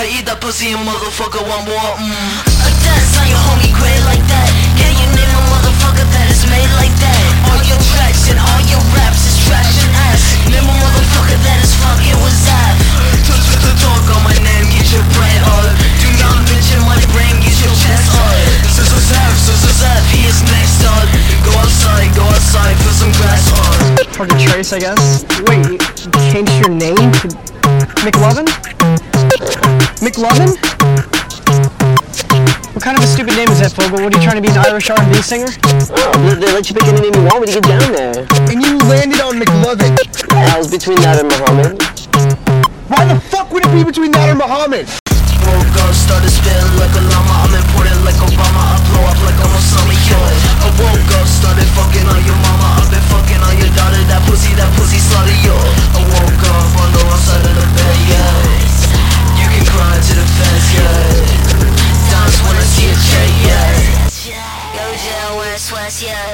I eat that pussy and motherfucker want more. Mm. A dance on your homie gray like that. Can you name a motherfucker that is made like that? All your tracks and all your raps is trash and ass. Name a motherfucker that is fucking with Zap. Touch with the talk on my name, get your brain up. Do not mention my brain, get your chest up. Sizzle zap, sizzle zap, he is next up. Go outside, go outside, put some grass on. Hard to trace, I guess. Wait, you changed your name to McLovin? McLovin? What kind of a stupid name is that, Fogell? What are you trying to be, an Irish R&B singer? Oh, they, they let you pick any name you want when you get down there. And you landed on McLovin. I was between that and Muhammad. Why the fuck would it be between that and Muhammad? Woke up, started spitting like a Gracias.